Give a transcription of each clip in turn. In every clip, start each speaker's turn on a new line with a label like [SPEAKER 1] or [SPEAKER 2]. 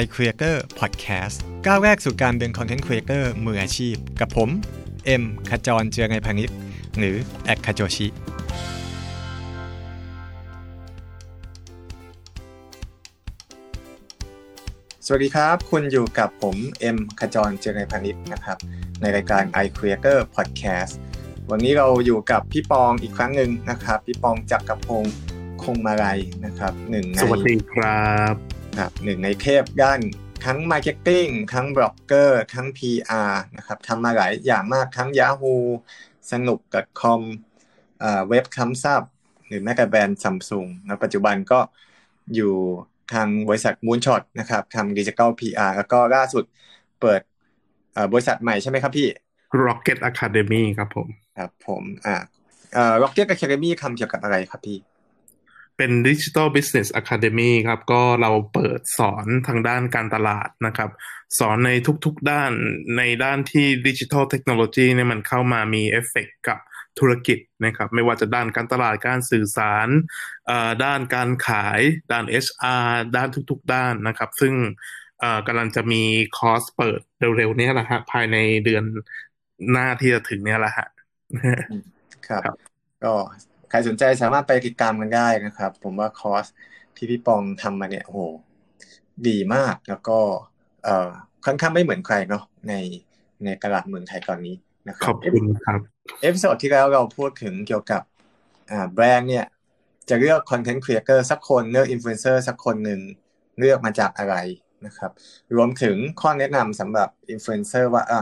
[SPEAKER 1] i Creator Podcast ก้าวแรกสู่การเป็น Content Creator มืออาชีพ กับผม เอ็มขจรเจียรนัยพานิชย์หรือ @khajochi
[SPEAKER 2] สวัสดีครับ คุณอยู่กับผมเอ็มขจรเจียรนัยพานิชย์นะครับ ในรายการ i Creator Podcast วันนี้เราอยู่กับพี่ปองอีกครั้งหนึ่งนะครับ พี่ปองจักรพงศ์คงมาลัยนะครับหนึ่งใน
[SPEAKER 3] สวัสดีครับ
[SPEAKER 2] ครับหนึ่งในเทพด้านทั้ง Marketing ทั้งบล็อกเกอร์ทั้ง PR นะครับทำมาหลายอย่างมากทั้ง Yahoo Sanook.com เอ่อเว็บ thumbsup หรือแม้แต่แบรนด์ซัมซุงนะปัจจุบันก็อยู่ทางบริษัท Moonshot นะครับทำดิจิทัล PR แล้วก็ล่าสุดเปิดเอ่อบริษัทใหม่ใช่ไหมครับพี่
[SPEAKER 3] Rocket Academy ครับผม
[SPEAKER 2] ครับผมอ่าเอ่อ Rocket Academy ทำเกี่ยวกับอะไรครับพี่
[SPEAKER 3] เป็น Digital Business Academy ครับ ก็เราเปิดสอนทางด้านการตลาดนะครับ สอนในทุกๆด้านในด้านที่ Digital Technology เนี่ยมันเข้ามามีเอฟเฟกกับธุรกิจนะครับ ไม่ว่าจะด้านการตลาดการสื่อสารเอ่อด้านการขาย ด้าน HR ด้านทุกๆ ด้านนะครับ ซึ่งเอ่อกำลังจะมีคอร์สเปิดเร็วๆเนี้แหละฮะภายในเดือนหน้าที่จะถึงเนี้ยแหละฮะ
[SPEAKER 2] ครับ
[SPEAKER 3] ครับ
[SPEAKER 2] ก็ ใครสนใจสามารถไปติดตามกันได้นะครับ ผมว่าคอร์สที่พี่ปองทำมาเนี่ยโอ้โหดีมากแล้วก็เอ่อค่อนข้างไม่เหมือนใครเนาะในในตลาดเมืองไทยตอนนี้นะครั
[SPEAKER 3] ขอบคุณครับ
[SPEAKER 2] episode ที่แล้วเราพูดถึงเกี่ยวกับอ่าแบรนด์เนี่ยจะเลือก content creator สักคนเลือกอินฟลูเอนเซอร์สักคนหนึ่งเลือกมาจากอะไรนะครับ รวมถึงข้อแนะนำสำหรับอินฟลูเอนเซอร์ว่าอะ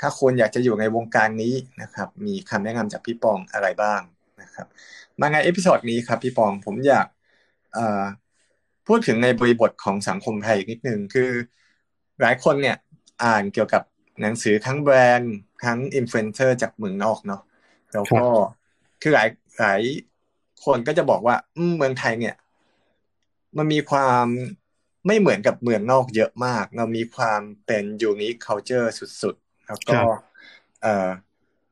[SPEAKER 2] ถ้าคุณอยากจะอยู่ในวงการนี้นะครับ มีคำแนะนำจากพี่ปองอะไรบ้าง นะครับมาใน episode นี้ครับพี่ปองผมอยากเอ่อพูดถึงในบริบทของสังคมไทยนิดนึงคือหลายคนเนี่ยอ่านเกี่ยวกับหนังสือทั้งแบรนด์ทั้งอินฟลูเอนเซอร์จากเมืองนอกเนาะแล้วก็คือหลายหลายคนก็จะบอกว่าอืมเมืองไทยเนี่ย มันมีความไม่เหมือนกับเมืองนอกเยอะมาก เรามีความเป็นยูนิค culture สุดๆ แล้วก็
[SPEAKER 3] ครับ
[SPEAKER 2] เอ่อ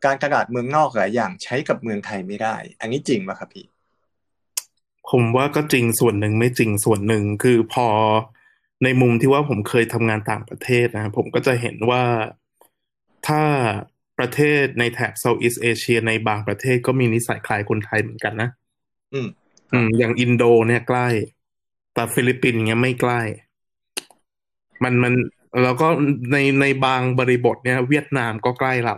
[SPEAKER 2] การตลาดเมืองนอกหลายอย่างใช้กับเมืองไทยไม่ได้ อันนี้จริงป่ะครับพี่
[SPEAKER 3] ผมว่าก็จริงส่วนหนึ่งไม่จริงส่วนหนึ่งคือพอในมุมที่ว่าผมเคยทำงานต่างประเทศนะ ผมก็จะเห็นว่าถ้าประเทศในแถบ Southeast Asia ในบางประเทศก็มีนิสัยคล้ายคนไทยเหมือนกันนะ
[SPEAKER 2] อืม
[SPEAKER 3] อืม อย่างอินโดเนี่ยใกล้ แต่ฟิลิปปินส์เงี้ยไม่ใกล้ มันมันแล้วก็ในในบางบริบทเนี่ย เวียดนามก็ใกล้เรา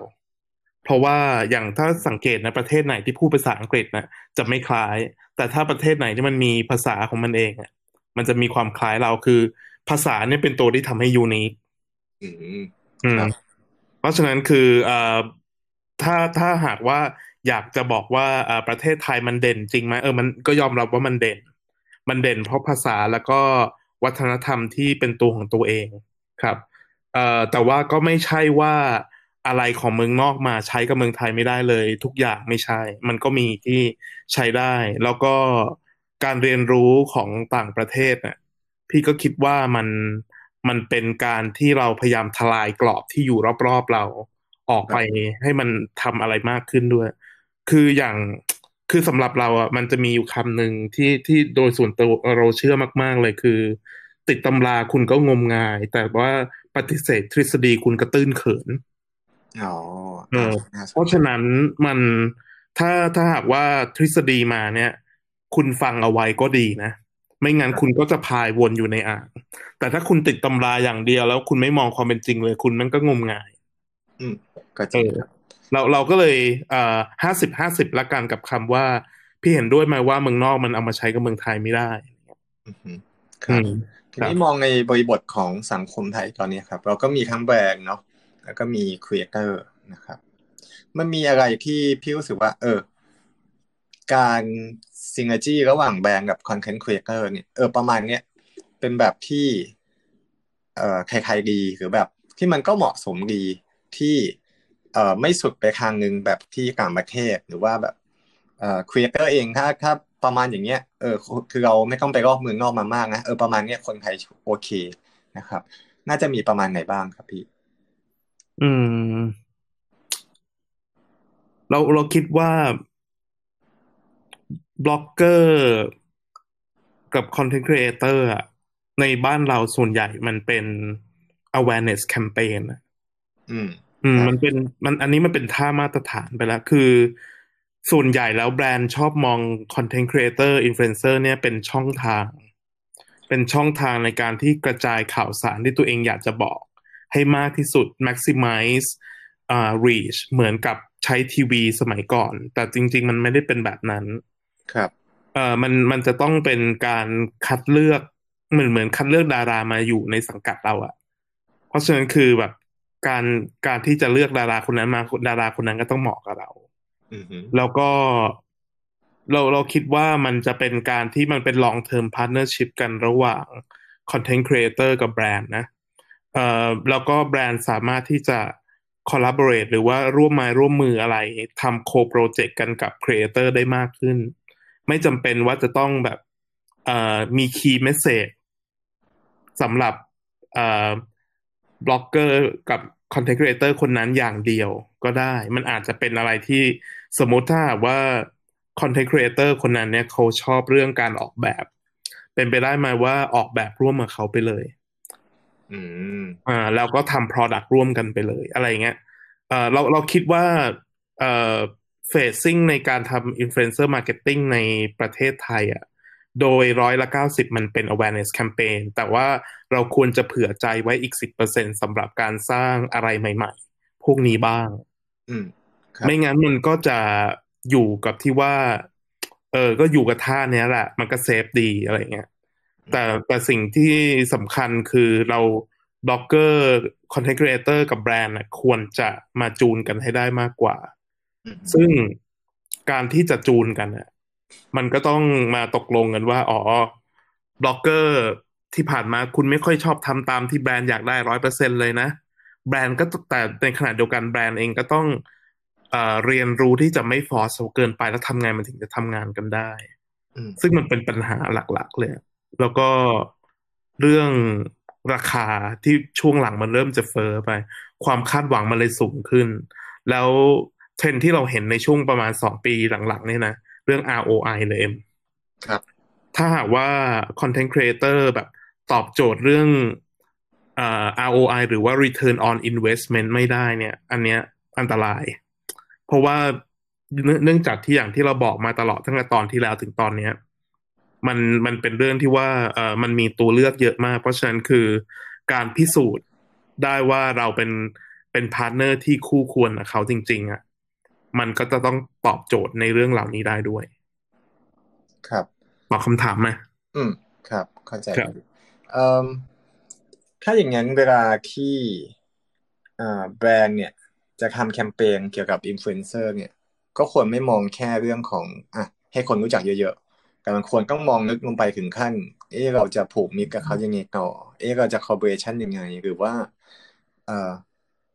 [SPEAKER 3] เพราะว่าอย่างถ้าสังเกตนะประเทศไหนที่พูดภาษาอังกฤษนะจะไม่คล้าย แต่ถ้าประเทศไหนที่มันมีภาษาของมันเองอะมันจะมีความคล้ายเราคือ ภาษาเนี่ยเป็นตัวที่ทำให้ unique
[SPEAKER 2] อืม
[SPEAKER 3] อืม
[SPEAKER 2] ครับ
[SPEAKER 3] เพราะฉะนั้นคือเอ่อถ้าถ้าหากว่าอยากจะบอกว่าเอ่อประเทศไทยมันเด่นจริงไหมเออมันก็ยอมรับว่ามันเด่น มันเด่นเพราะภาษาแล้วก็วัฒนธรรมที่เป็นตัวของตัวเองครับเอ่อแต่ว่าก็ไม่ใช่ว่า อะไรของเมืองนอกมาใช้กับเมืองไทยไม่ได้เลย ทุกอย่างไม่ใช่ มันก็มีที่ใช้ได้ แล้วก็การเรียนรู้ของต่างประเทศน่ะพี่ก็คิดว่ามันมันเป็นการที่เราพยายามทลายกรอบที่อยู่รอบๆเราออกไปให้มันทำอะไรมากขึ้นด้วย คืออย่างคือสำหรับเราอะมันจะมีอยู่คำหนึ่งที่ที่โดยส่วนตัวเราเชื่อมากๆเลยคือ ติดตำราคุณก็งมงาย แต่ว่าปฏิเสธทฤษฎีคุณก็ตื้นเขิน
[SPEAKER 2] อ๋อ
[SPEAKER 3] เออ
[SPEAKER 2] น่าสน
[SPEAKER 3] เพราะฉะนั้นมันถ้าถ้าหากว่าทฤษฎีมาเนี่ย คุณฟังเอาไว้ก็ดีนะ ไม่งั้นคุณก็จะพายวนอยู่ในอ่าง แต่ถ้าคุณติดตำราอย่างเดียวแล้วคุณไม่มองความเป็นจริงเลย คุณมันก็งมงาย
[SPEAKER 2] อืมก็จริงครับ
[SPEAKER 3] เราเราก็เลยเอ่อห้าสิบห้าสิบละกันกับคำว่า พี่เห็นด้วยไหมว่าเมืองนอกมันเอามาใช้กับเมืองไทยไม่ได้
[SPEAKER 2] อือฮึครั
[SPEAKER 3] อื
[SPEAKER 2] บ
[SPEAKER 3] ม
[SPEAKER 2] ทีนี้มองในบริบทของสังคมไทยตอนนี้ครับ เราก็มีทั้งแบรนด์เนาะ แล้วก็มี creator นะครับ มันมีอะไรที่พี่รู้สึกว่า เออ การ synergy ระหว่างแบรนด์กับ content creator เนี่ยเออประมาณเนี้ยเป็นแบบที่ เอ่อใครๆดีหรือแบบที่มันก็เหมาะสมดีที่เอ่อไม่สุดไปทางหนึ่งแบบที่ต่างประเทศหรือว่าแบบเอ่อ creator เองถ้าถ้าประมาณอย่างเงี้ยเออคือเราไม่ต้องไปลอกเมืองนอกมามากนะเออประมาณเนี้ยคนไทยโอเคนะครับ น่าจะมีประมาณไหนบ้างครับพี่
[SPEAKER 3] อืม เราเราคิดว่าบล็อกเกอร์กับ content creator อะในบ้านเราส่วนใหญ่มันเป็น awareness campaign อะ
[SPEAKER 2] อืม
[SPEAKER 3] อืม
[SPEAKER 2] ครับ
[SPEAKER 3] มันเป็นมันอันนี้มันเป็นท่ามาตรฐานไปแล้ว คือส่วนใหญ่แล้วแบรนด์ชอบมอง content creator influencer เนี่ยเป็นช่องทาง เป็นช่องทางในการที่กระจายข่าวสารที่ตัวเองอยากจะบอก ให้มากที่สุด maximize อ่า reach เหมือนกับใช้ทีวีสมัยก่อน แต่จริง ๆ มันไม่ได้เป็นแบบนั้น
[SPEAKER 2] ครับ
[SPEAKER 3] เอ่อมันมันจะต้องเป็นการคัดเลือกเหมือนเหมือนคัดเลือกดารามาอยู่ในสังกัดเราอะเพราะฉะนั้นคือแบบการการที่จะเลือกดาราคนนั้นมาดาราคนนั้นก็ต้องเหมาะกับเรา
[SPEAKER 2] อือฮึ
[SPEAKER 3] แล้วก็เราเราคิดว่ามันจะเป็นการที่มันเป็น long term partnership กันระหว่าง content creator กับแบรนด์นะ เอ่อแล้วก็แบรนด์สามารถที่จะ collaborate หรือว่าร่วมม้ร่วมมืออะไรทำ co project กันกับ creator ได้มากขึ้น ไม่จำเป็นว่าจะต้องแบบเอ่อมี key message สำหรับเอ่อบล็อกเกอร์กับ content creator คนนั้นอย่างเดียวก็ได้ มันอาจจะเป็นอะไรที่สมมติถ้าว่า content creator คนนั้นเนี่ยเขาชอบเรื่องการออกแบบ เป็นไปได้ไหมว่าออกแบบร่วมกับเขาไปเลย
[SPEAKER 2] อืม
[SPEAKER 3] อ่าแล้วก็ทำ product ร่วมกันไปเลยอะไรเงี้ยเอ่อเราเราคิดว่าเอ่อเฟสซิ่งในการทำ influencer marketing ในประเทศไทยอะโดยร้อยละเก้าสิบมันเป็น awareness campaign แต่ว่าเราควรจะเผื่อใจไว้อีกสิบเปอร์เซ็นสำหรับการสร้างอะไรใหม่ ๆ พวกนี้บ้าง
[SPEAKER 2] อืมครับ
[SPEAKER 3] ไม่งั้นมันก็จะอยู่กับที่ว่า เออ ก็อยู่กับท่าเนี้ยแหละ มันก็ safe ดีอะไรเงี้ย แต่แต่สิ่งที่สำคัญคือเราบล็อกเกอร์ content creator กับแบรนด์น่ะควรจะมาจูนกันให้ได้มากกว่า
[SPEAKER 2] อืม
[SPEAKER 3] ซึ่งการที่จะจูนกันน่ะมันก็ต้องมาตกลงกันว่า อ๋อบล็อกเกอร์ที่ผ่านมาคุณไม่ค่อยชอบทำตามที่แบรนด์อยากได้ร้อยเปอร์เซ็นเลยนะ แบรนด์ก็แต่ในขณะเดียวกันแบรนด์เองก็ต้องเอ่อเรียนรู้ที่จะไม่ฟอร์สเกินไปแล้วทำไงมันถึงจะทำงานกันได้
[SPEAKER 2] อืม
[SPEAKER 3] ซึ่งมันเป็นปัญหาหลัก ๆ เลย แล้วก็เรื่องราคาที่ช่วงหลังมันเริ่มจะเฟอ้อไป ความคาดหวังมันเลยสูงขึ้น แล้วเทรนด์ที่เราเห็นในช่วงประมาณสองปีหลังๆเนี่ยนะเรื่อง ROI เลยเอ็ม
[SPEAKER 2] ครับ
[SPEAKER 3] ถ้าหากว่า Content Creator แบบตอบโจทย์เรื่องเอ่อ ROI หรือว่า Return on Investment ไม่ได้เนี่ย อันเนี้ยอันตราย เพราะว่าเนื่องเนื่องจากที่อย่างที่เราบอกมาตลอดตั้งแต่ตอนที่แล้วถึงตอนเนี้ย มันมันเป็นเรื่องที่ว่าเอ่อมันมีตัวเลือกเยอะมาก เพราะฉะนั้นคือการพิสูจน์ได้ว่าเราเป็นเป็น partner ที่คู่ควรกับเขาจริง ๆอะมันก็จะต้องตอบโจทย์ในเรื่องเหล่านี้ได้ด้วย
[SPEAKER 2] ครับ
[SPEAKER 3] ตอบคำถามไหม
[SPEAKER 2] อืม ครับ เข้าใจ
[SPEAKER 3] ครับ
[SPEAKER 2] เอ่อถ้าอย่างนั้นเวลาที่อ่าแบรนด์เนี่ย จะทำแคมเปญเกี่ยวกับอินฟลูเอนเซอร์เนี่ย ก็ควรไม่มองแค่เรื่องของ อะ ให้คนรู้จักเยอะๆ แต่มันควรต้องมองลึกลงไปถึงขั้น เอ๊ะเราจะผูกมิตรกับเขายังไงต่อ เอ๊ะเราจะคอ l บ o r a t i o n ยังไง หรือว่า เออ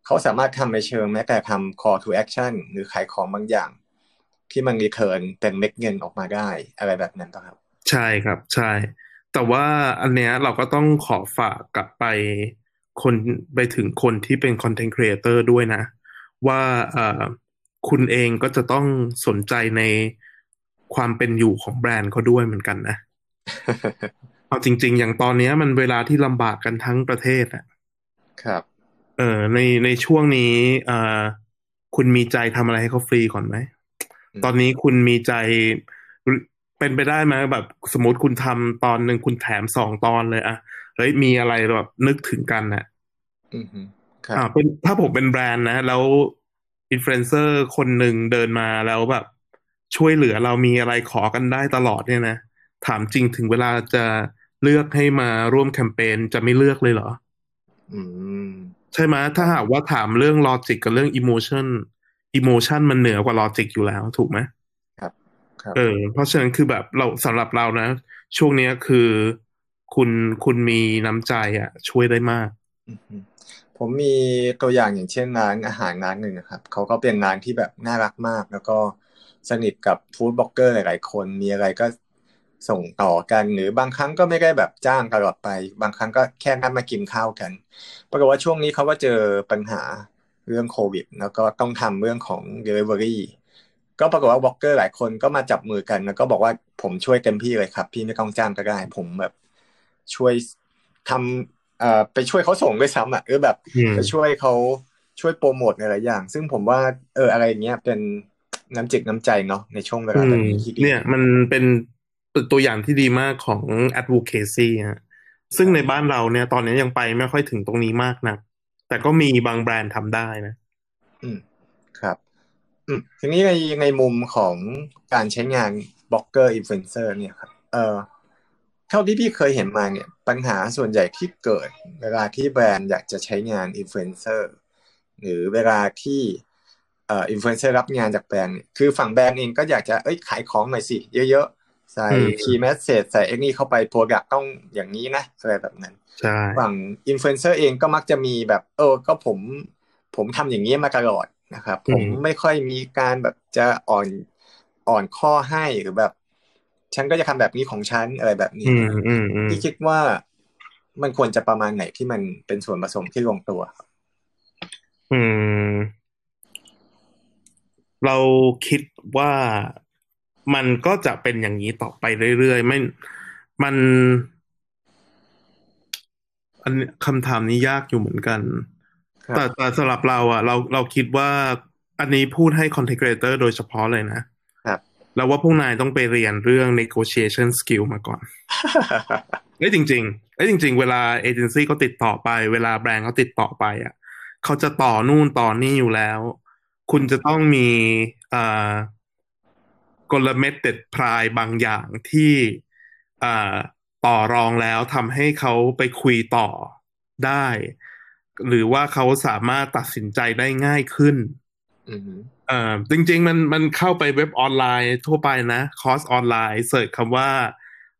[SPEAKER 2] เขาสามารถทำในเชิงแม้แต่ทำ call to action หรือขายของบางอย่าง ที่มัน return เป็นเม็ดเงินออกมาได้ อะไรแบบนั้นป่ะครับ
[SPEAKER 3] ใช่ครับใช่ แต่ว่าอันเนี้ยเราก็ต้องขอฝากกลับไปคนไปถึงคนที่เป็น content creator ด้วยนะ ว่าเออคุณเองก็จะต้องสนใจใน ความเป็นอยู่ของแบรนด์เขาด้วยเหมือนกันนะเอาจริง ๆ อย่างตอนเนี้ยมันเวลาที่ลำบากกันทั้งประเทศอะ
[SPEAKER 2] ครับ
[SPEAKER 3] เออในในช่วงนี้เอ่อคุณมีใจทำอะไรให้เขาฟรีก่อนไหม
[SPEAKER 2] อืม
[SPEAKER 3] ตอนนี้คุณมีใจเป็นไปได้ไหมแบบสมมติคุณทำตอนหนึ่งคุณแถมสองตอนเลยอะเฮ้ยมีอะไรแบบนึกถึงกันน่ะ
[SPEAKER 2] อือฮึครับ
[SPEAKER 3] อ่าเป็นถ้าผมเป็นแบรนด์นะ แล้วอินฟลูเอนเซอร์คนหนึ่งเดินมาแล้วแบบ ช่วยเหลือเรามีอะไรขอกันได้ตลอดเนี่ยนะ ถามจริงถึงเวลาจะเลือกให้มาร่วมแคมเปญจะไม่เลือกเลยเหรอ
[SPEAKER 2] อืม
[SPEAKER 3] ใช่ไหมถ้าหากว่าถามเรื่อง logic กับเรื่อง emotion emotion มันเหนือกว่า logic อยู่แล้วถูกไหม
[SPEAKER 2] ครับ ครับ
[SPEAKER 3] เออ เพราะฉะนั้นคือแบบเราสำหรับเรานะ ช่วงเนี้ยคือคุณคุณมีน้ำใจอะ ช่วยได้มาก
[SPEAKER 2] อือฮึผมมีตัวอย่างอย่างเช่นร้านอาหารร้านหนึ่งนะครับเขาก็เป็นร้านที่แบบน่ารักมาก แล้วก็ สนิทกับ food blogger หลาย ๆ คนมีอะไรก็ส่งต่อกันหรือบางครั้งก็ไม่ได้แบบจ้างตลอดไป บางครั้งก็แค่นัดมากินข้าวกันปรากฏว่าช่วงนี้เขาก็เจอปัญหาเรื่องโควิด แล้วก็ต้องทำเรื่องของ Delivery ก็ปรากฏว่าบล็อกเกอร์หลายคนก็มาจับมือกัน แล้วก็บอกว่าผมช่วยเต็มที่เลยครับ พี่ไม่ต้องจ้างก็ได้ผมแบบช่วยทำเอ่อไปช่วยเขาส่งด้วยซ้ำอะเออแบบ
[SPEAKER 3] อืม
[SPEAKER 2] ไปช่วยเขาช่วยโปรโมทหลายๆอย่าง ซึ่งผมว่าเอออะไรอย่างเงี้ยเป็น น้ำจิตน้ำใจเนาะในช่วงเวลา
[SPEAKER 3] อื
[SPEAKER 2] แบบ
[SPEAKER 3] ม
[SPEAKER 2] นี้ที่ดี
[SPEAKER 3] เนี่ยมันเป็นตัวอย่างที่ดีมากของ advocacy ฮะซึ่งในบ้านเราเนี่ย ตอนนี้ยังไปไม่ค่อยถึงตรงนี้มากนะแต่ก็มีบางแบรนด์ทำได้นะ
[SPEAKER 2] อืมครับอืมทีนี้ในในมุมของการใช้งานบล็อกเกอร์อินฟลูเอนเซอร์เนี่ยครับ เออเท่าที่พี่เคยเห็นมาเนี่ย ปัญหาส่วนใหญ่ที่เกิด เวลาที่แบรนด์อยากจะใช้งานอินฟลูเอนเซอร์หรือเวลาที่ เอ่ออินฟลูเอนเซอร์รับงานจากแบรนด์เนี่ยคือฝั่งแบรนด์เองก็อยากจะเอ้ยขายของหน่อยสิ เยอะๆ ใส่
[SPEAKER 3] อืม
[SPEAKER 2] key message ใส่อันนี้เข้าไป product ต้องอย่างนี้นะอะไรแบบนั้น
[SPEAKER 3] ใช่
[SPEAKER 2] ฝั่งอินฟลูเอนเซอร์เองก็มักจะมีแบบ เออก็ผม ผมทำอย่างนี้มาตลอดนะครับ ผมไม่ค่อยมีการแบบจะอ่อนอ่อนข้อให้หรือแบบ ฉันก็จะทำแบบนี้ของฉันอะไรแบบนี้
[SPEAKER 3] อืมอืมอืม
[SPEAKER 2] พี่คิดว่ามันควรจะประมาณไหนที่มันเป็นส่วนผสมที่ลงตัวครับ
[SPEAKER 3] อืม เราคิดว่ามันก็จะเป็นอย่างนี้ต่อไปเรื่อยๆไม่มัน อันนี้คำถามนี้ยากอยู่เหมือนกัน
[SPEAKER 2] ครับ
[SPEAKER 3] แต่แต่สำหรับเราอะเราเราคิดว่าอันนี้พูดให้ content creator โดยเฉพาะเลยนะครับแล้วว่าพวกนายต้องไปเรียนเรื่อง negotiation skill มาก่อนเอ้ยจริงๆเอ้ยจริง ๆ เวลาเอเจนซี่เขาติดต่อไป เวลาแบรนด์เขาติดต่อไปอะเขาจะต่อนู่นต่อนี่อยู่แล้ว คุณจะต้องมีอ่ากลเม็ดเด็ดพรายบางอย่างที่อ่าต่อรองแล้วทำให้เขาไปคุยต่อได้ หรือว่าเขาสามารถตัดสินใจได้ง่ายขึ้น
[SPEAKER 2] อืม
[SPEAKER 3] เอ่อจริง ๆ มันมันเข้าไปเว็บออนไลน์ทั่วไปนะคอร์สออนไลน์เสิร์ชคำว่า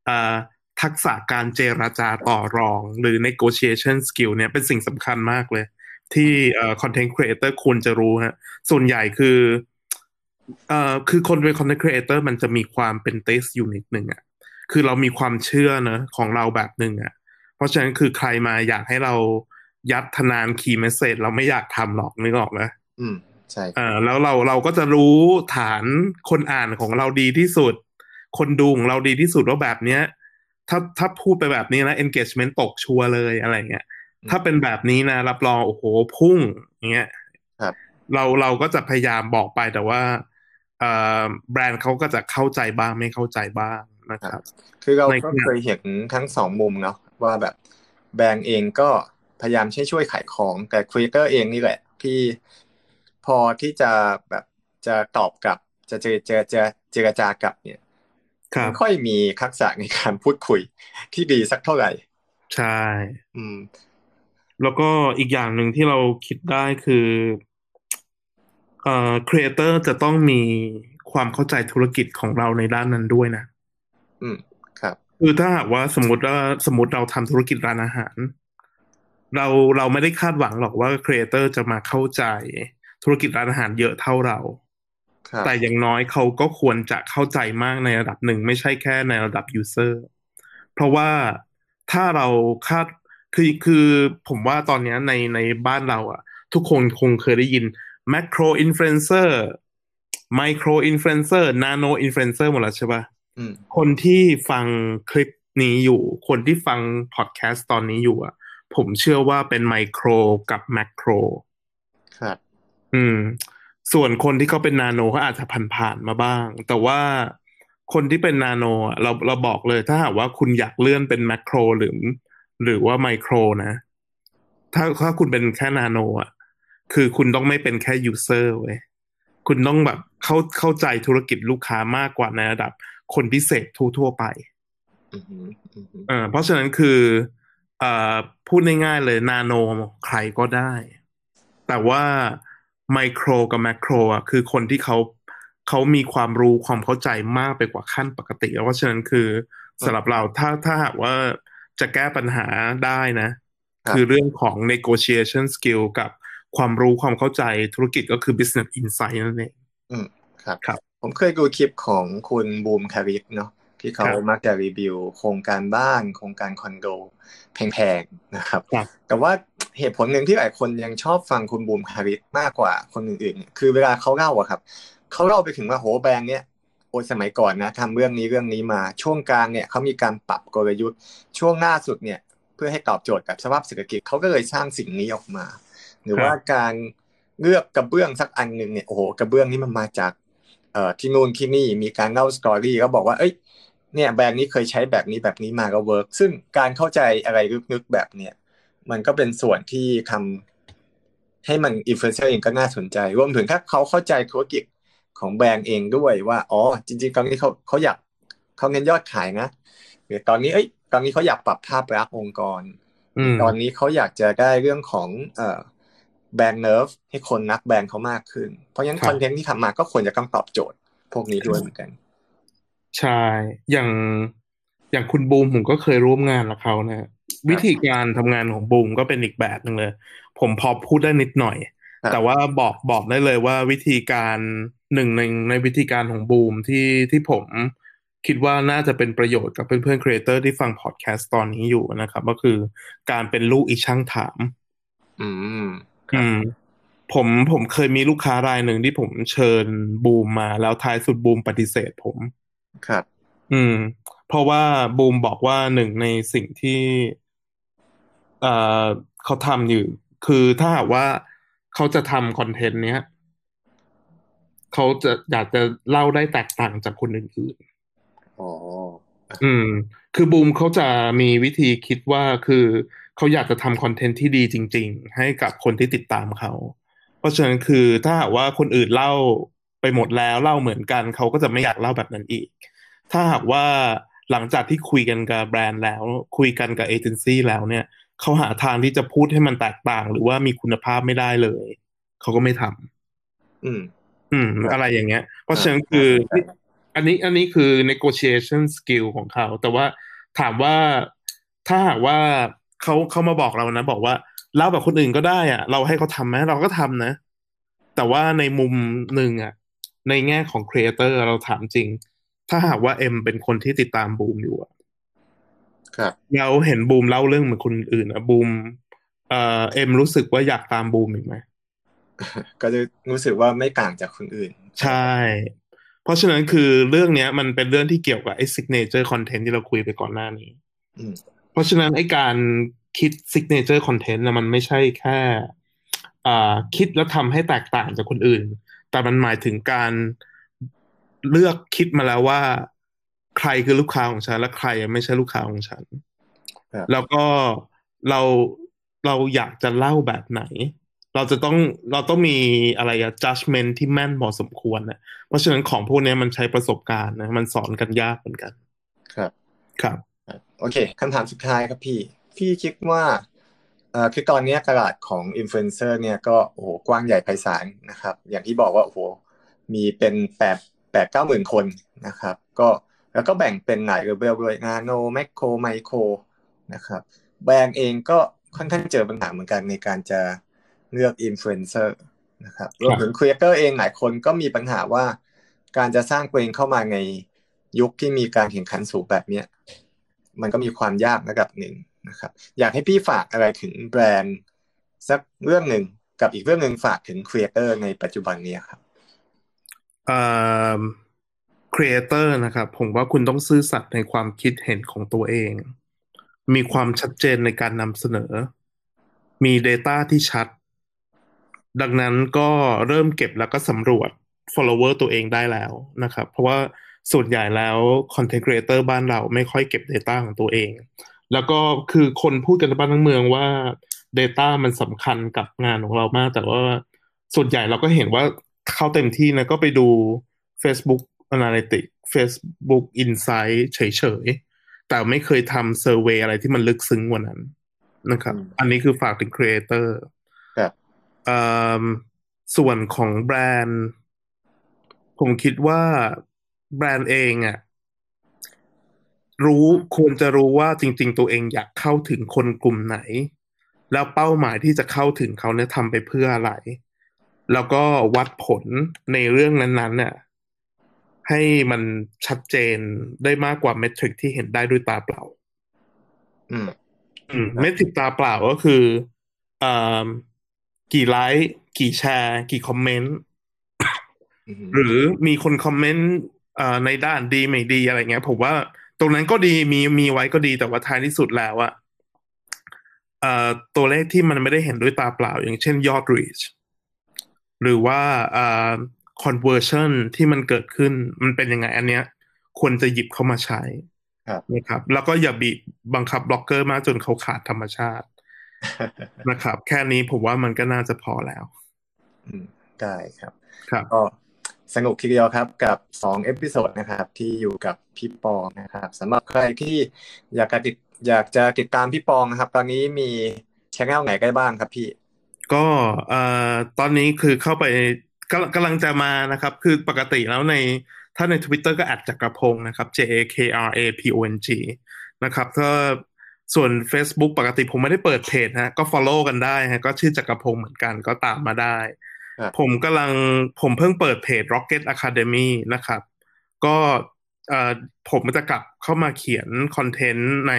[SPEAKER 3] อ่าทักษะการเจรจาต่อรอง หรือ negotiation skill เนี่ยเป็นสิ่งสำคัญมากเลย ที่เอ่อ content creator ควรจะรู้ฮะส่วนใหญ่คือเอ่อคือคนเป็น content creator มันจะมีความเป็น taste อยู่นิดหนึ่งอะคือเรามีความเชื่อเนอะของเราแบบหนึ่งอะ เพราะฉะนั้นคือใครมาอยากให้เรายัดทะนาน key message เราไม่อยากทำหรอกนึกออกไหม
[SPEAKER 2] อืมใช่ครับ
[SPEAKER 3] อ่าแล้วเราเราก็จะรู้ฐานคนอ่านของเราดีที่สุด คนดูของเราดีที่สุดว่าแบบเนี้ย ถ้าถ้าพูดไปแบบนี้นะ engagement ตกชัวร์เลยอะไรเงี้ย ถ้าเป็นแบบนี้นะ รับรองโอ้โหพุ่งอย่างเงี้ย
[SPEAKER 2] ครับ
[SPEAKER 3] เราเราก็จะพยายามบอกไปแต่ว่าเอ่อแบรนด์เขาก็จะเข้าใจบ้างไม่เข้าใจบ้างนะครับ
[SPEAKER 2] คือเรา
[SPEAKER 3] ใน
[SPEAKER 2] ก็เคยเห็นทั้งสองมุมเนาะว่าแบบแบรนด์เองก็พยายามช่วยช่วยขายของ แต่ครีเอเตอร์เองนี่แหละ ที่พอที่จะแบบจะตอบกลับ จะเจรเจรเจรเจรจากลับเนี่ย
[SPEAKER 3] ครับ
[SPEAKER 2] ไม่ค่อยมีทักษะในการพูดคุยที่ดีสักเท่าไหร่
[SPEAKER 3] ใช่
[SPEAKER 2] อืม
[SPEAKER 3] แล้วก็อีกอย่างหนึ่งที่เราคิดได้คือเอ่อ creator จะต้องมีความเข้าใจธุรกิจของเราในด้านนั้นด้วยนะ
[SPEAKER 2] อืม ครับ
[SPEAKER 3] คือถ้าหากว่าสมมติว่าสมมติเราทำธุรกิจร้านอาหาร เราเราไม่ได้คาดหวังหรอกว่า creator จะมาเข้าใจธุรกิจร้านอาหารเยอะเท่าเรา
[SPEAKER 2] ครับ
[SPEAKER 3] แต่อย่างน้อยเขาก็ควรจะเข้าใจมากในระดับหนึ่งไม่ใช่แค่ในระดับ user เพราะว่าถ้าเราคาด คือคือผมว่าตอนเนี้ยในในบ้านเราอะทุกคนคงเคยได้ยิน macro influencer micro influencer nano influencer หมดแล้วใช่ปะ
[SPEAKER 2] อืม
[SPEAKER 3] คนที่ฟังคลิปนี้อยู่ คนที่ฟังพอดแคสต์ตอนนี้อยู่อะผมเชื่อว่าเป็นไมโครกับ macro ครั
[SPEAKER 2] บ
[SPEAKER 3] อืม ส่วนคนที่เขาเป็นนาโนเขาอาจจะผ่านๆมาบ้าง แต่ว่าคนที่เป็นนาโนอะเราเราบอกเลยถ้าหากว่าคุณอยากเลื่อนเป็นแมคโครหรือ หรือว่าไมโครนะ ถ้าถ้าคุณเป็นแค่นาโนอะ คือคุณต้องไม่เป็นแค่ยูเซอร์เว้ยคุณต้องแบบเข้าเข้าใจธุรกิจลูกค้ามากกว่าในระดับ คนพิเศษทั่วๆไป
[SPEAKER 2] อืมอืมอืม
[SPEAKER 3] เออเพราะฉะนั้นคือเอ่อพูดง่ายๆเลยนาโนใครก็ได้ แต่ว่าไมโครกับแมคโครอะคือคนที่เขาเขามีความรู้ความเข้าใจมากไปกว่าขั้นปกติ เพราะฉะนั้นคือสำหรับเราถ้าถ้าหากว่า จะแก้ปัญหาได้นะ คือเรื่องของ negotiation skill กับความรู้ความเข้าใจธุรกิจก็คือ business insight นั่นเอง
[SPEAKER 2] อืมครับ
[SPEAKER 3] ครับ
[SPEAKER 2] ผมเคยดูคลิปของคุณบูมคาริสเนาะที่เขา
[SPEAKER 3] ครับ
[SPEAKER 2] มักจะรีวิว โครงการบ้าน โครงการคอนโดแพงๆนะครับ
[SPEAKER 3] ครับ
[SPEAKER 2] แต่ว่าเหตุผลหนึ่งที่หลายคนยังชอบฟังคุณบูมคาริสมากกว่าคนอื่นๆเนี่ยคือเวลาเขาเล่าอะครับเขาเล่าไปถึงว่าโหแบรนด์เนี้ย โอ้ยสมัยก่อนนะทำเรื่องนี้เรื่องนี้มาช่วงกลางเนี่ยเขามีการปรับกลยุทธ์ ช่วงหน้าสุดเนี่ยพื่อให้ตอบโจทย์กับสภาพเศรษฐกิจเขาก็เลยสร้างสิ่งนี้ออกมา หรือว่าการเลือกกระเบื้องสักอันหนึ่งเนี่ยโอ้โหกระเบื้องนี่มันมาจากเอ่อที่นู่นที่นี่มีการเล่า story ก็บอกว่าเอ้ยเนี่ยแบรนด์นี้เคยใช้แบบนี้แบบนี้มาก็ work ซึ่งการเข้าใจอะไรลึกๆแบบเนี่ยมันก็เป็นส่วนที่ทำให้มันอินฟลูเอนเซอร์เองก็น่าสนใจ รวมถึงถ้าเขาเข้าใจธุรกิจ ของแบรนด์เองด้วยว่าอ๋อจริง ๆ ตอนนี้เขาเขาอยากเขาเน้นยอดขายนะหรือตอนนี้เอ้ยตอนนี้เขาอยากปรับภาพลักษณ์องค์กรตอนนี้เขาอยากจะได้เรื่องของเอ่อbrand awareness ให้คนรู้จักแบรนด์เขามากขึ้น เพราะฉะนั้น content ที่ทำมาก็ควรจะต้องตอบโจทย์ พวกนี้ด้วยเหมือนกัน
[SPEAKER 3] ใช่ อย่างอย่างคุณบูมผมก็เคยร่วมงานกับเขานะวิธีการทำงานของบูมก็เป็นอีกแบบหนึ่งเลย ผมพอพูดได้นิดหน่อย แต่ว่าบอกบอกได้เลยว่าวิธีการ หนึ่งในในวิธีการของบูมที่ที่ผมคิดว่าน่าจะเป็นประโยชน์กับเพื่อนๆ creator ที่ฟังพอดแคสต์ตอนนี้อยู่นะครับ ก็คือการเป็นลูกอีช่างถาม
[SPEAKER 2] อืม
[SPEAKER 3] อืมผมผมเคยมีลูกค้ารายหนึ่งที่ผมเชิญบูมมา แล้วท้ายสุดบูมปฏิเสธผม
[SPEAKER 2] ครับ
[SPEAKER 3] อืม เพราะว่าบูมบอกว่าหนึ่งในสิ่งที่เอ่อเขาทำอยู่ คือถ้าหากว่าเขาจะทำคอนเทนต์เนี้ย เขาจะอยากจะเล่าได้แตกต่างจากคนอื่น
[SPEAKER 2] อ๋อ
[SPEAKER 3] ๆอืม คือบูมเขาจะมีวิธีคิดว่าคือเขาอยากจะทำคอนเทนต์ที่ดีจริง ๆ ให้กับคนที่ติดตามเขา เพราะฉะนั้นคือถ้าหากว่าคนอื่นเล่าไปหมดแล้วเล่าเหมือนกันเขาก็จะไม่อยากเล่าแบบนั้นอีก ถ้าหากว่าหลังจากที่คุยกันกับแบรนด์แล้ว คุยกันกับเอเจนซี่แล้วเนี่ยเขาหาทางที่จะพูดให้มันแตกต่าง หรือว่ามีคุณภาพไม่ได้เลย เขาก็ไม่ทำ
[SPEAKER 2] อืม
[SPEAKER 3] อืม อะไรอย่างเงี้ย เพราะฉะนั้นคือ อันนี้อันนี้คือ negotiation skill ของเขา แต่ว่าถามว่าถ้าหากว่าเขาเขามาบอกเรานะ บอกว่าเล่าแบบคนอื่นก็ได้อะเราให้เขาทำไหมเราก็ทำนะ แต่ว่าในมุมหนึ่งอะในแง่ของครีเอเตอร์เราถามจริง ถ้าหากว่าเอ็มเป็นคนที่ติดตามบูมอยู่อะ
[SPEAKER 2] ครับ
[SPEAKER 3] เราเห็นบูมเล่าเรื่องเหมือนคนอื่นอะบูมเอ่อเอ็มรู้สึกว่าอยากตามบูมอีกไหม
[SPEAKER 2] ก็จะรู้สึกว่าไม่ต่างจากคนอื่น
[SPEAKER 3] ใช่ เพราะฉะนั้นคือเรื่องเนี้ย มันเป็นเรื่องที่เกี่ยวกับไอ้ signature content ที่เราคุยไปก่อนหน้านี้
[SPEAKER 2] อืม
[SPEAKER 3] เพราะฉะนั้นไอ้การคิด signature content นะมันไม่ใช่แค่อ่าคิดแล้วทำให้แตกต่างจากคนอื่น แต่มันหมายถึงการเลือกคิดมาแล้วว่า ใครคือลูกค้าของฉัน และใครไม่ใช่ลูกค้าของฉัน
[SPEAKER 2] ครับ
[SPEAKER 3] แล้วก็เราเราอยากจะเล่าแบบไหน เราจะต้องเราต้องมีอะไรอะ judgment ที่แม่นพอสมควรนะเพราะฉะนั้นของพวกเนี้ยมันใช้ประสบการณ์นะ มันสอนกันยากเหมือนกัน
[SPEAKER 2] ครับ
[SPEAKER 3] ครับ
[SPEAKER 2] โอเคคำถามสุดท้ายครับพี่ พี่คิดว่าเอ่อคือตอนนี้ตลาดของอินฟลูเอนเซอร์เนี่ยก็โอ้โหกว้างใหญ่ไพศาลนะครับ อย่างที่บอกว่าโอ้โหมีเป็นแปดแปดเก้าหมื่นคนนะครับ ก็แล้วก็แบ่งเป็นหลายเลเวลด้วย nano macro micro นะครับ แบรนด์เองก็ค่อนข้างเจอปัญหาเหมือนกันในการจะ เลือกอินฟลูเอนเซอร์นะครับรวมถึง creator เองหลายคนก็มีปัญหาว่า การจะสร้างตัวเองเข้ามาในยุคที่มีการแข่งขันสูงแบบเนี้ยมันก็มีความยากระดับหนึ่งนะครับ อยากให้พี่ฝากอะไรถึงแบรนด์สักเรื่องหนึ่งกับอีกเรื่องหนึ่งฝากถึง creator ในปัจจุบันนี้ครับ
[SPEAKER 3] เอ่อครีเอเตอร์นะครับ ผมว่าคุณต้องซื่อสัตย์ในความคิดเห็นของตัวเอง มีความชัดเจนในการนำเสนอ มี Data ที่ชัด ดังนั้นก็เริ่มเก็บแล้วก็สำรวจ follower ตัวเองได้แล้วนะครับ เพราะว่าส่วนใหญ่แล้ว content creator บ้านเราไม่ค่อยเก็บ Data ของตัวเอง แล้วก็คือคนพูดกันบ้านทั้งเมืองว่า Data มันสำคัญกับงานของเรามาก แต่ว่าส่วนใหญ่เราก็เห็นว่าเข้าเต็มที่นะก็ไปดู Facebook Analytics Facebook Insight เฉยๆ แต่ไม่เคยทำ survey อะไรที่มันลึกซึ้งกว่านั้นนะครับ
[SPEAKER 2] อืม
[SPEAKER 3] อันนี้คือฝากถึง creator
[SPEAKER 2] ครับ
[SPEAKER 3] ส่วนของแบรนด์ ผมคิดว่าแบรนด์เองอะรู้ควรจะรู้ว่าจริง ๆ ตัวเองอยากเข้าถึงคนกลุ่มไหน แล้วเป้าหมายที่จะเข้าถึงเขาเนี่ยทำไปเพื่ออะไร แล้วก็วัดผลในเรื่องนั้นๆเนี่ยให้มันชัดเจนได้มากกว่าเมทริกที่เห็นได้ด้วยตาเปล่า
[SPEAKER 2] อืม
[SPEAKER 3] อืมเมทริกตาเปล่าก็คืออ่า กี่ไลค์กี่แชร์ กี่คอมเมนต์
[SPEAKER 2] อืม
[SPEAKER 3] หรือมีคนคอมเมนต์อ่าในด้านดีไม่ดีอะไรเงี้ย ผมว่าตรงนั้นก็ดีมีมีไว้ก็ดีแต่ว่าท้ายที่สุดแล้วอะเอ่อตัวเลขที่มันไม่ได้เห็นด้วยตาเปล่า อย่างเช่นยอด reach หรือว่าเอ่อ conversion ที่มันเกิดขึ้นมันเป็นยังไง อันเนี้ย ควรจะหยิบเข้ามาใช้
[SPEAKER 2] ครับ
[SPEAKER 3] นะครับ แล้วก็อย่าบีบบังคับบล็อกเกอร์มากจนเขาขาดธรรมชาติ นะครับ แค่นี้ผมว่ามันก็น่าจะพอแล้ว
[SPEAKER 2] อืมได้ครับ
[SPEAKER 3] ครับ
[SPEAKER 2] ก็สนุกทีเดียวครับกับสอง episode นะครับที่อยู่กับพี่ปองนะครับสำหรับใครที่อยากจะติดอยากจะติดตามพี่ปองนะครับ ตอนนี้มี channel ไหนกันบ้างครับพี่
[SPEAKER 3] ก็เอ่อตอนนี้คือเข้าไปกำลังกำลังจะมานะครับ คือปกติแล้วในถ้าใน Twitter ก็แอด Jakrapong นะครับ J A K R A P O N G นะครับถ้า ส่วน Facebook ปกติผมไม่ได้เปิดเพจฮะ ก็ follow กันได้ฮะ ก็ชื่อ Jakrapong เหมือนกันก็ตามมาได้
[SPEAKER 2] ครับ
[SPEAKER 3] ผมกำลังผมเพิ่งเปิดเพจ Rocket Academy นะครับ ก็เอ่อผมจะกลับเข้ามาเขียนคอนเทนต์ใน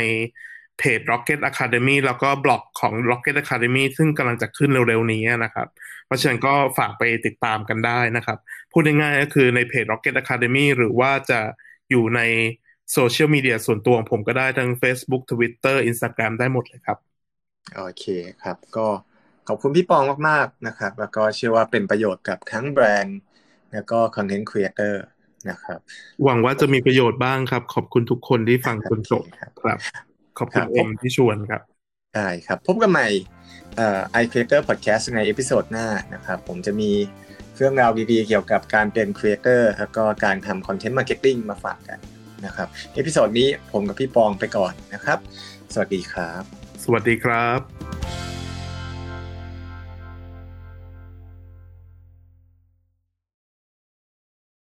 [SPEAKER 3] เพจ Rocket Academy แล้วก็บล็อกของ Rocket Academy ซึ่งกำลังจะขึ้นเร็วๆนี้นะครับ เพราะฉะนั้นก็ฝากไปติดตามกันได้นะครับ พูดง่ายๆก็คือในเพจ Rocket Academy หรือว่าจะอยู่ใน โซเชียลมีเดียส่วนตัวของผมก็ได้ทั้ง Facebook Twitter Instagram ได้หมดเลยครับ
[SPEAKER 2] โอเคครับ ก็ขอบคุณพี่ปองมาก ๆ นะครับ แล้วก็เชื่อว่าเป็นประโยชน์กับทั้งแบรนด์ แล้วก็ content creator นะครับ
[SPEAKER 3] หวังว่าจะมีประโยชน์บ้างครับ ขอบคุณทุกคนที่ฟังจนจบ
[SPEAKER 2] ครับ
[SPEAKER 3] ครับขอบคุ
[SPEAKER 2] ครั
[SPEAKER 3] ณ
[SPEAKER 2] บ
[SPEAKER 3] เอ็มที่ชวนครับ
[SPEAKER 2] ได้ครับ พบกันใหม่เอ่อ iCreator Podcast ใน episode หน้านะครับ ผมจะมีเรื่องราวดีๆเกี่ยวกับการเป็น creator แล้วก็การทำ content marketing มาฝากกัน นะครับepisode นี้ผมกับพี่ปองไปก่อนนะครับ สวัสดีครับ
[SPEAKER 3] สวัสดีครับ